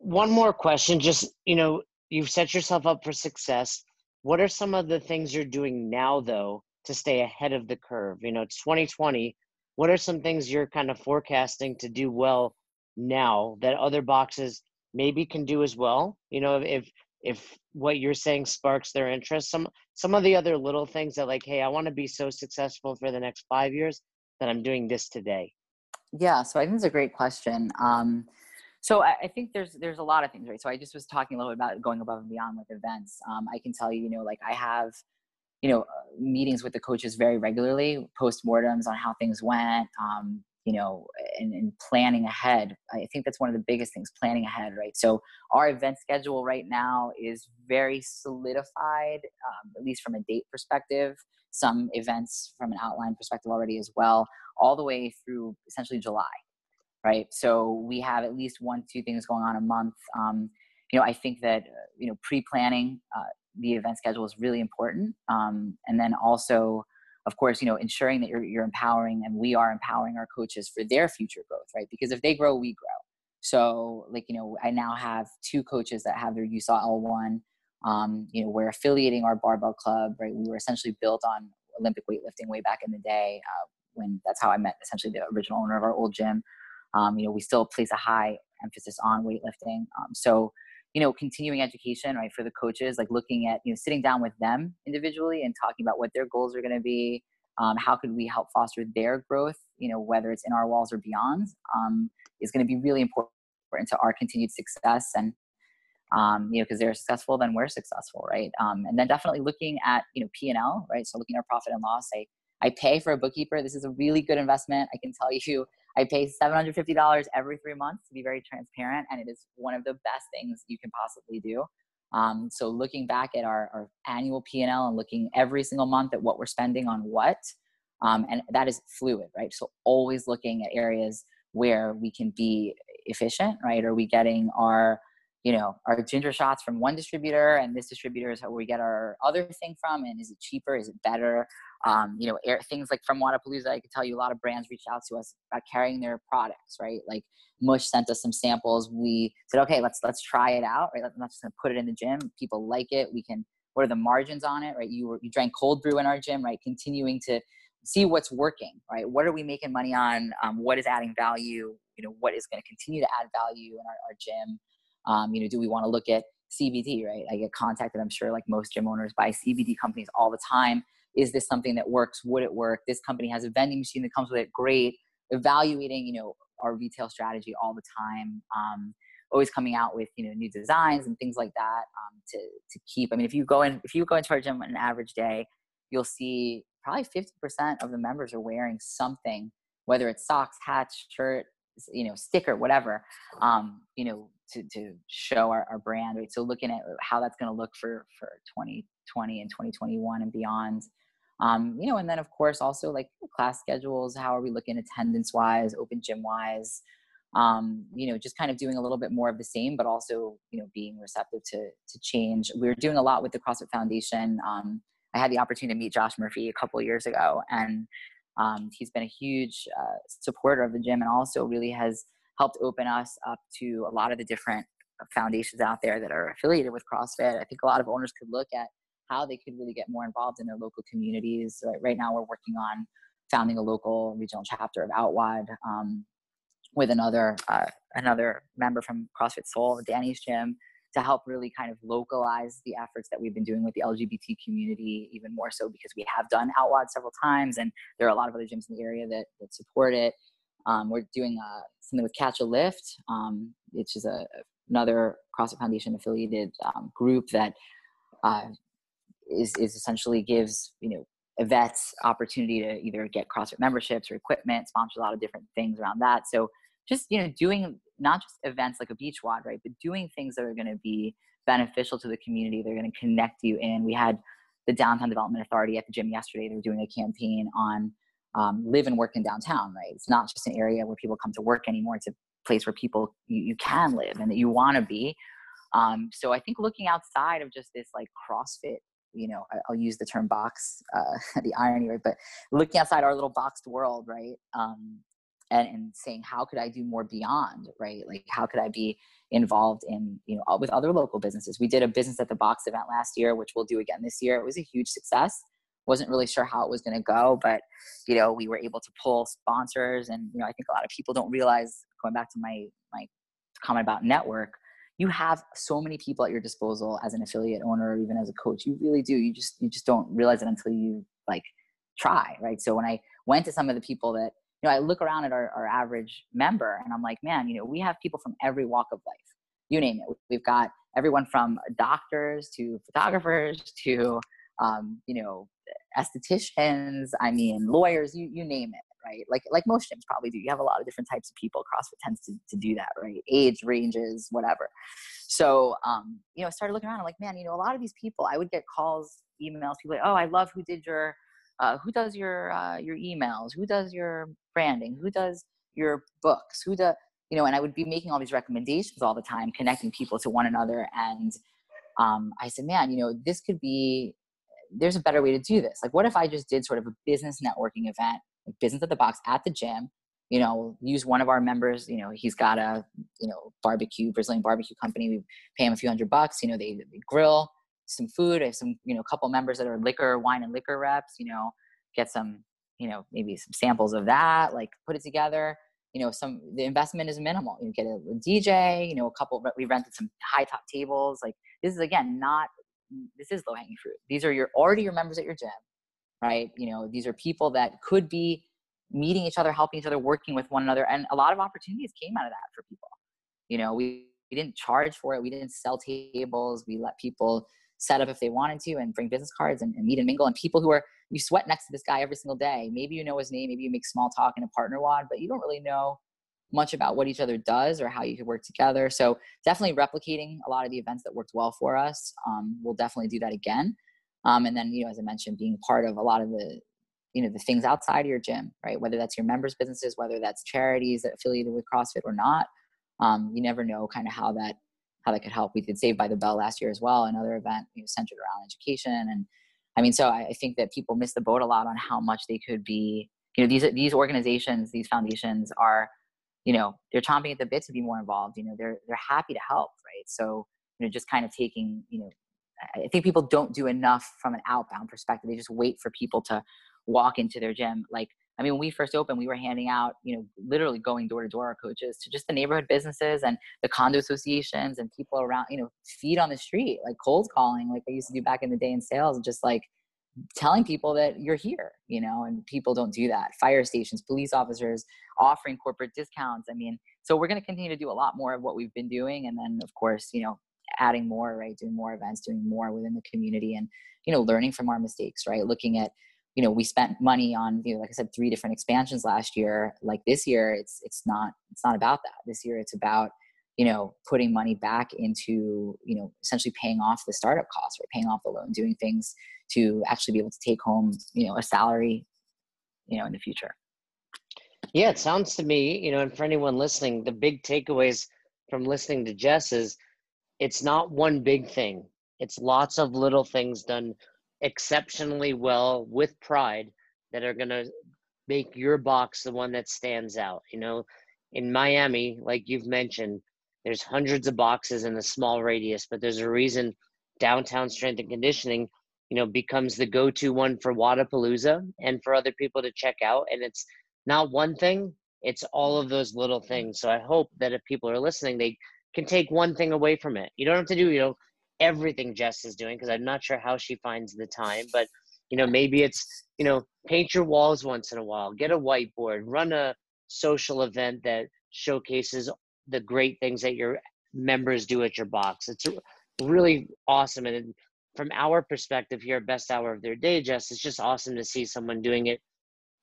One more question, just you know, you've set yourself up for success. What are some of the things you're doing now, though, to stay ahead of the curve? You know, it's 2020. What are some things you're kind of forecasting to do well now that other boxes maybe can do as well? You know, if if what you're saying sparks their interest, some some of the other little things that like, hey, I want to be so successful for the next five years that I'm doing this today. Yeah, so I think it's a great question. Um, so I, think there's there's a lot of things, right? So I just was talking a little bit about going above and beyond with events. Um, I can tell you, you know, like I have you know meetings with the coaches very regularly post-mortems on how things went um, you know and, and, planning ahead i think that's one of the biggest things planning ahead right so our event schedule right now is very solidified um, at least from a date perspective some events from an outline perspective already as well all the way through essentially july right so we have at least one two things going on a month um, you know i think that uh, you know pre-planning uh, the event schedule is really important. Um, and then also, of course, you know, ensuring that you're, you're empowering and we are empowering our coaches for their future growth, right? Because if they grow, we grow. So, like, you know, I now have two coaches that have their USAW L1. Um, you know, we're affiliating our barbell club, right? We were essentially built on Olympic weightlifting way back in the day uh, when that's how I met essentially the original owner of our old gym. Um, you know, we still place a high emphasis on weightlifting. Um, so, you know continuing education right for the coaches like looking at you know sitting down with them individually and talking about what their goals are going to be um, how could we help foster their growth you know whether it's in our walls or beyond um, is going to be really important to our continued success and um, you know because they're successful then we're successful right? Um, and then definitely looking at you know p&l right? So looking at profit and loss i i pay for a bookkeeper. This is a really good investment. I can tell you I pay $750 every three months to be very transparent, and it is one of the best things you can possibly do. Um, so looking back at our, our annual P&L and looking every single month at what we're spending on what, um, and that is fluid, right? So always looking at areas where we can be efficient, right? Are we getting our you know our ginger shots from one distributor and this distributor is where we get our other thing from and is it cheaper is it better um, you know air, things like from Wodapalooza I could tell you a lot of brands reached out to us about carrying their products right? Like Mush sent us some samples. We said okay let's let's try it out right? Not just put it in the gym. People like it. We can what are the margins on it right? You were, you drank cold brew in our gym right? Continuing to see what's working right? What are we making money on? Um, what is adding value? You know what is going to continue to add value in our, our gym? Um, you know, do we want to look at CBD, right? I get contacted, I'm sure, like most gym owners, by CBD companies all the time. Is this something that works? Would it work? This company has a vending machine that comes with it. Great. Evaluating, you know, our retail strategy all the time. Um, always coming out with you know new designs and things like that um, to to keep. I mean, if you go in if you go into our gym on an average day, you'll see probably 50% of the members are wearing something, whether it's socks, hats, shirt, you know, sticker, whatever. Um, you know, to, to show our, our brand right? So looking at how that's going to look for for 2020 and 2021 and beyond. Um, you know and then of course also like class schedules how are we looking attendance wise open gym wise? Um, you know just kind of doing a little bit more of the same but also you know being receptive to to change. We are doing a lot with the crossfit foundation. Um, i had the opportunity to meet josh murphy a couple years ago and um, he's been a huge uh, supporter of the gym and also really has helped open us up to a lot of the different foundations out there that are affiliated with CrossFit. I think a lot of owners could look at how they could really get more involved in their local communities. Right, now, we're working on founding a local regional chapter of OutWOD um, with another uh, another member from CrossFit Soul, Danny's Gym, to help really kind of localize the efforts that we've been doing with the LGBT community even more so because we have done OutWOD several times and there are a lot of other gyms in the area that, that support it. Um, we're doing uh, something with Catch a Lift, um, which is a, another CrossFit Foundation affiliated um, group that uh, is is essentially gives you know vets opportunity to either get CrossFit memberships or equipment, sponsors a lot of different things around that. So just you know doing not just events like a beach WOD, right, but doing things that are going to be beneficial to the community. They're going to connect you in. We had the Downtown Development Authority at the gym yesterday. They were doing a campaign on um, live and work in downtown, right? It's not just an area where people come to work anymore. It's a place where people you, you can live and that you want to be. Um, so I think looking outside of just this like CrossFit, you know, I, will use the term box, uh, the irony, right? But looking outside our little boxed world, right? Um, and, and saying, how could I do more beyond, right? Like, how could I be involved in, you know, with other local businesses? We did a business at the box event last year, which we'll do again this year. It was a huge success wasn't really sure how it was going to go but you know we were able to pull sponsors and you know i think a lot of people don't realize going back to my my comment about network you have so many people at your disposal as an affiliate owner or even as a coach. You really do. You just you just don't realize it until you like try right? So when i went to some of the people that you know i look around at our, our average member and i'm like man you know we have people from every walk of life. You name it. We've got everyone from doctors to photographers to um, you know estheticians, I mean, lawyers, you, you name it, right? Like, like most gyms probably do. You have a lot of different types of people. CrossFit tends to, to do that, right? Age ranges, whatever. So, um, you know, I started looking around. I'm like, man, you know, a lot of these people, I would get calls, emails, people like, oh, I love who did your, uh, who does your, uh, your emails? Who does your branding? Who does your books? Who does, you know, and I would be making all these recommendations all the time, connecting people to one another. And um, I said, man, you know, this could be there's a better way to do this. Like, what if I just did sort of a business networking event, like business at the box at the gym? You know, use one of our members. You know, he's got a you know barbecue Brazilian barbecue company. We pay him a few hundred bucks. You know, they, they grill some food. I have some you know couple members that are liquor, wine, and liquor reps. You know, get some you know maybe some samples of that. Like put it together. You know, some the investment is minimal. You get a, a DJ. You know, a couple. We rented some high top tables. Like this is again not Mm, this is low hanging fruit. These are your already your members at your gym, right? You know, these are people that could be meeting each other, helping each other, working with one another, and a lot of opportunities came out of that for people. You know, we we didn't charge for it. We didn't sell tables. We let people set up if they wanted to and bring business cards and, and meet and mingle and people who are you sweat next to this guy every single day maybe you know his name maybe you make small talk in a partner WOD but you don't really know much about what each other does or how you could work together. So definitely replicating a lot of the events that worked well for us um, we'll definitely do that again. Um, and then you know as i mentioned being part of a lot of the you know the things outside your gym right? Whether that's your members businesses whether that's charities that affiliated with crossfit or not um, you never know kind of how that how that could help. We did save by the bell last year as well another event you know, centered around education. And i mean so I, I think that people miss the boat a lot on how much they could be you know these these organizations these foundations are you know they're chomping at the bit to be more involved you know they're they're happy to help right? So you know just kind of taking you know i think people don't do enough from an outbound perspective. They just wait for people to walk into their gym. Like i mean when we first opened we were handing out you know literally going door to door coaches to just the neighborhood businesses and the condo associations and people around you know feet on the street like cold calling like they used to do back in the day in sales just like telling people that you're here you know and people don't do that. Fire stations police officers offering corporate discounts i mean so we're going to continue to do a lot more of what we've been doing and then of course you know adding more right doing more events doing more within the community and you know learning from our mistakes right? Looking at you know we spent money on you know like i said three different expansions last year. Like this year it's it's not it's not about that. This year it's about you know putting money back into you know essentially paying off the startup costs or paying off the loan doing things to actually be able to take home you know a salary you know in the future. Yeah it sounds to me you know and for anyone listening the big takeaways from listening to jess is it's not one big thing. It's lots of little things done exceptionally well with pride that are going to make your box the one that stands out. You know in miami like you've mentioned there's hundreds of boxes in a small radius but there's a reason downtown strength and conditioning you know becomes the go-to one for Wodapalooza and for other people to check out and it's not one thing it's all of those little things so i hope that if people are listening they can take one thing away from it you don't have to do you know everything Jess is doing because I'm not sure how she finds the time. But you know, maybe it's you know, paint your walls once in a while, get a whiteboard, run a social event that showcases the great things that your members do at your box. It's really awesome, and from our perspective here, best hour of their day, Jess, it's just awesome to see someone doing it.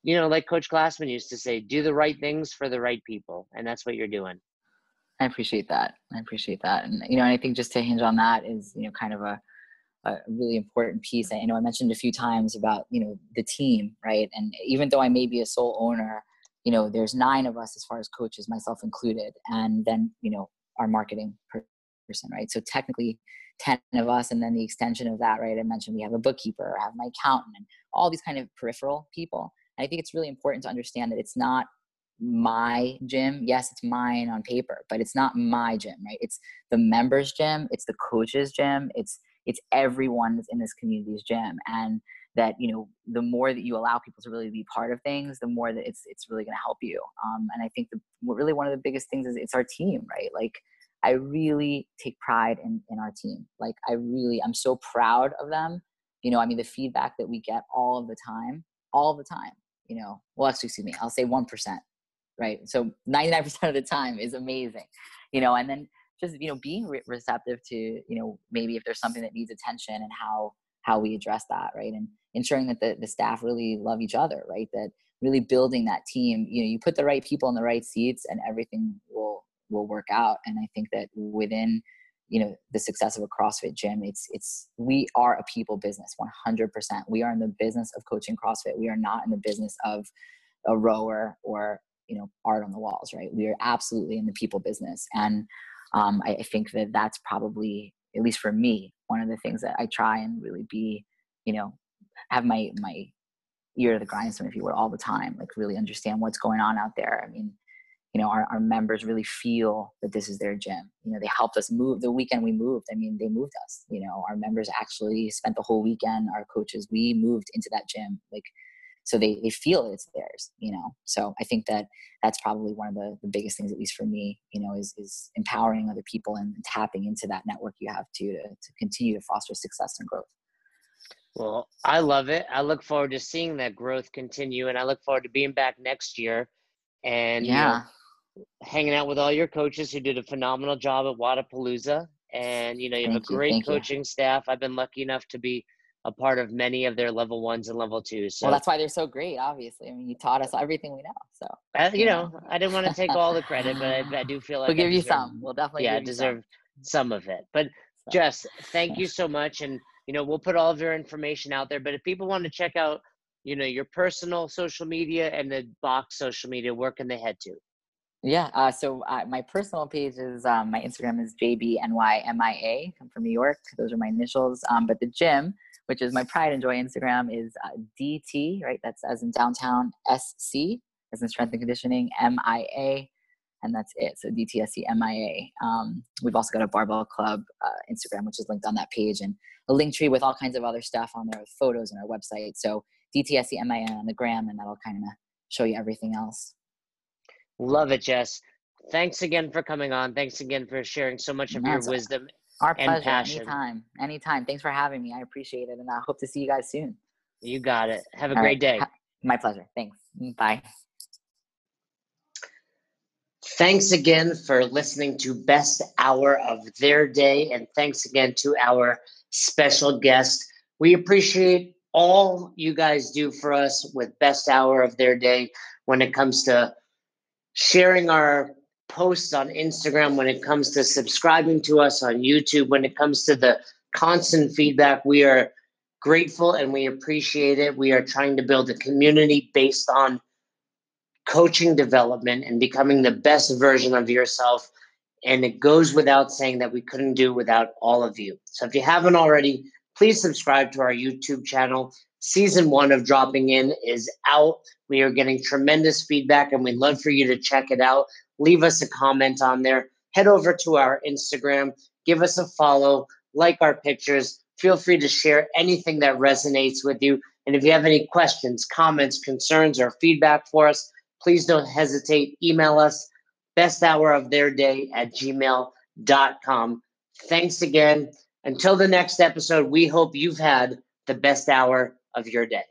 You know, like Coach Glassman used to say, do the right things for the right people, and that's what you're doing. I appreciate that. I appreciate that. And, you know, and I think just to hinge on that is, you know, kind of a, a really important piece. I you know I mentioned a few times about, you know, the team, right? And even though I may be a sole owner, you know, there's nine of us as far as coaches, myself included, and then, you know, our marketing person, right? So technically 10 of us and then the extension of that, right? I mentioned we have a bookkeeper, I have my accountant and all these kind of peripheral people. And I think it's really important to understand that it's not my gym. Yes, it's mine on paper, but it's not my gym, right? It's the members' gym, it's the coaches' gym, it's it's everyone that's in this community's gym. And that, you know, the more that you allow people to really be part of things, the more that it's it's really gonna help you. Um, and I think the really one of the biggest things is it's our team, right? Like I really take pride in, in our team. Like I really I'm so proud of them. You know, I mean the feedback that we get all of the time, all the time you know well actually excuse me i'll say 1% right so 99% of the time is amazing you know and then just you know being re- receptive to you know maybe if there's something that needs attention and how how we address that right? And ensuring that the, the staff really love each other right? That really building that team you know you put the right people in the right seats and everything will will work out. And i think that within you know the success of a crossfit gym it's it's we are a people business 100% we are in the business of coaching crossfit. We are not in the business of a rower or you know art on the walls right? We are absolutely in the people business. And um, I, I think that that's probably at least for me one of the things that i try and really be you know have my my ear to the grindstone if you will all the time like really understand what's going on out there. I mean you know our, our members really feel that this is their gym. You know they helped us move the weekend we moved. I mean they moved us. You know our members actually spent the whole weekend our coaches we moved into that gym. Like so they, they feel it's theirs you know? So i think that that's probably one of the, the biggest things at least for me you know is, is empowering other people and tapping into that network you have to, to to continue to foster success and growth. Well i love it. I look forward to seeing that growth continue and i look forward to being back next year and yeah you know, hanging out with all your coaches who did a phenomenal job at Wodapalooza and you know you have Thank a great thank you. coaching staff. I've been lucky enough to be a part of many of their level ones and level twos. So well, that's why they're so great. Obviously, I mean, you taught us everything we know. So uh, you you know. I didn't want to take all the credit, but I, I do feel like we'll I give you deserve- some. We'll definitely yeah, give you deserve some of it. But So, Jess, thank you so much, and you know we'll put all of your information out there. But if people want to check out, you know, your personal social media and the box social media, where can they head to? Yeah. Uh, so uh, my personal page is um, my Instagram is jbnymia. I'm from New York. Those are my initials. Um, but the gym, which is my pride and joy Instagram, is uh, DT. Right. That's as in downtown SC, as in strength and conditioning MIA, and that's it. So DTSC MIA. Um, we've also got a barbell club uh, Instagram, which is linked on that page, and a link tree with all kinds of other stuff on there with photos and our website. So DTSC MIA on the gram, and that'll kind of show you everything else. Love it, Jess. Thanks again for coming on. Thanks again for sharing so much of No, your wisdom. Our and pleasure. passion. Anytime. Anytime. Thanks for having me. I appreciate it. And I hope to see you guys soon. You got it. Have a All great right. day. My pleasure. Thanks. Bye. Thanks again for listening to Best Hour of Their Day. And thanks again to our special guest. We appreciate all you guys do for us with Best Hour of Their Day when it comes to sharing our posts on Instagram, when it comes to subscribing to us on YouTube, when it comes to the constant feedback. We are grateful and we appreciate it. We are trying to build a community based on coaching development and becoming the best version of yourself. And it goes without saying that we couldn't do without all of you. So if you haven't already, please subscribe to our YouTube channel. Season one of Dropping In is out. We are getting tremendous feedback and we'd love for you to check it out. Leave us a comment on there. Head over to our Instagram, give us a follow, like our pictures. Feel free to share anything that resonates with you. And if you have any questions, comments, concerns, or feedback for us, please don't hesitate. Email us best hour of their day at gmail.com. Thanks again. Until the next episode, we hope you've had the best hour of your day.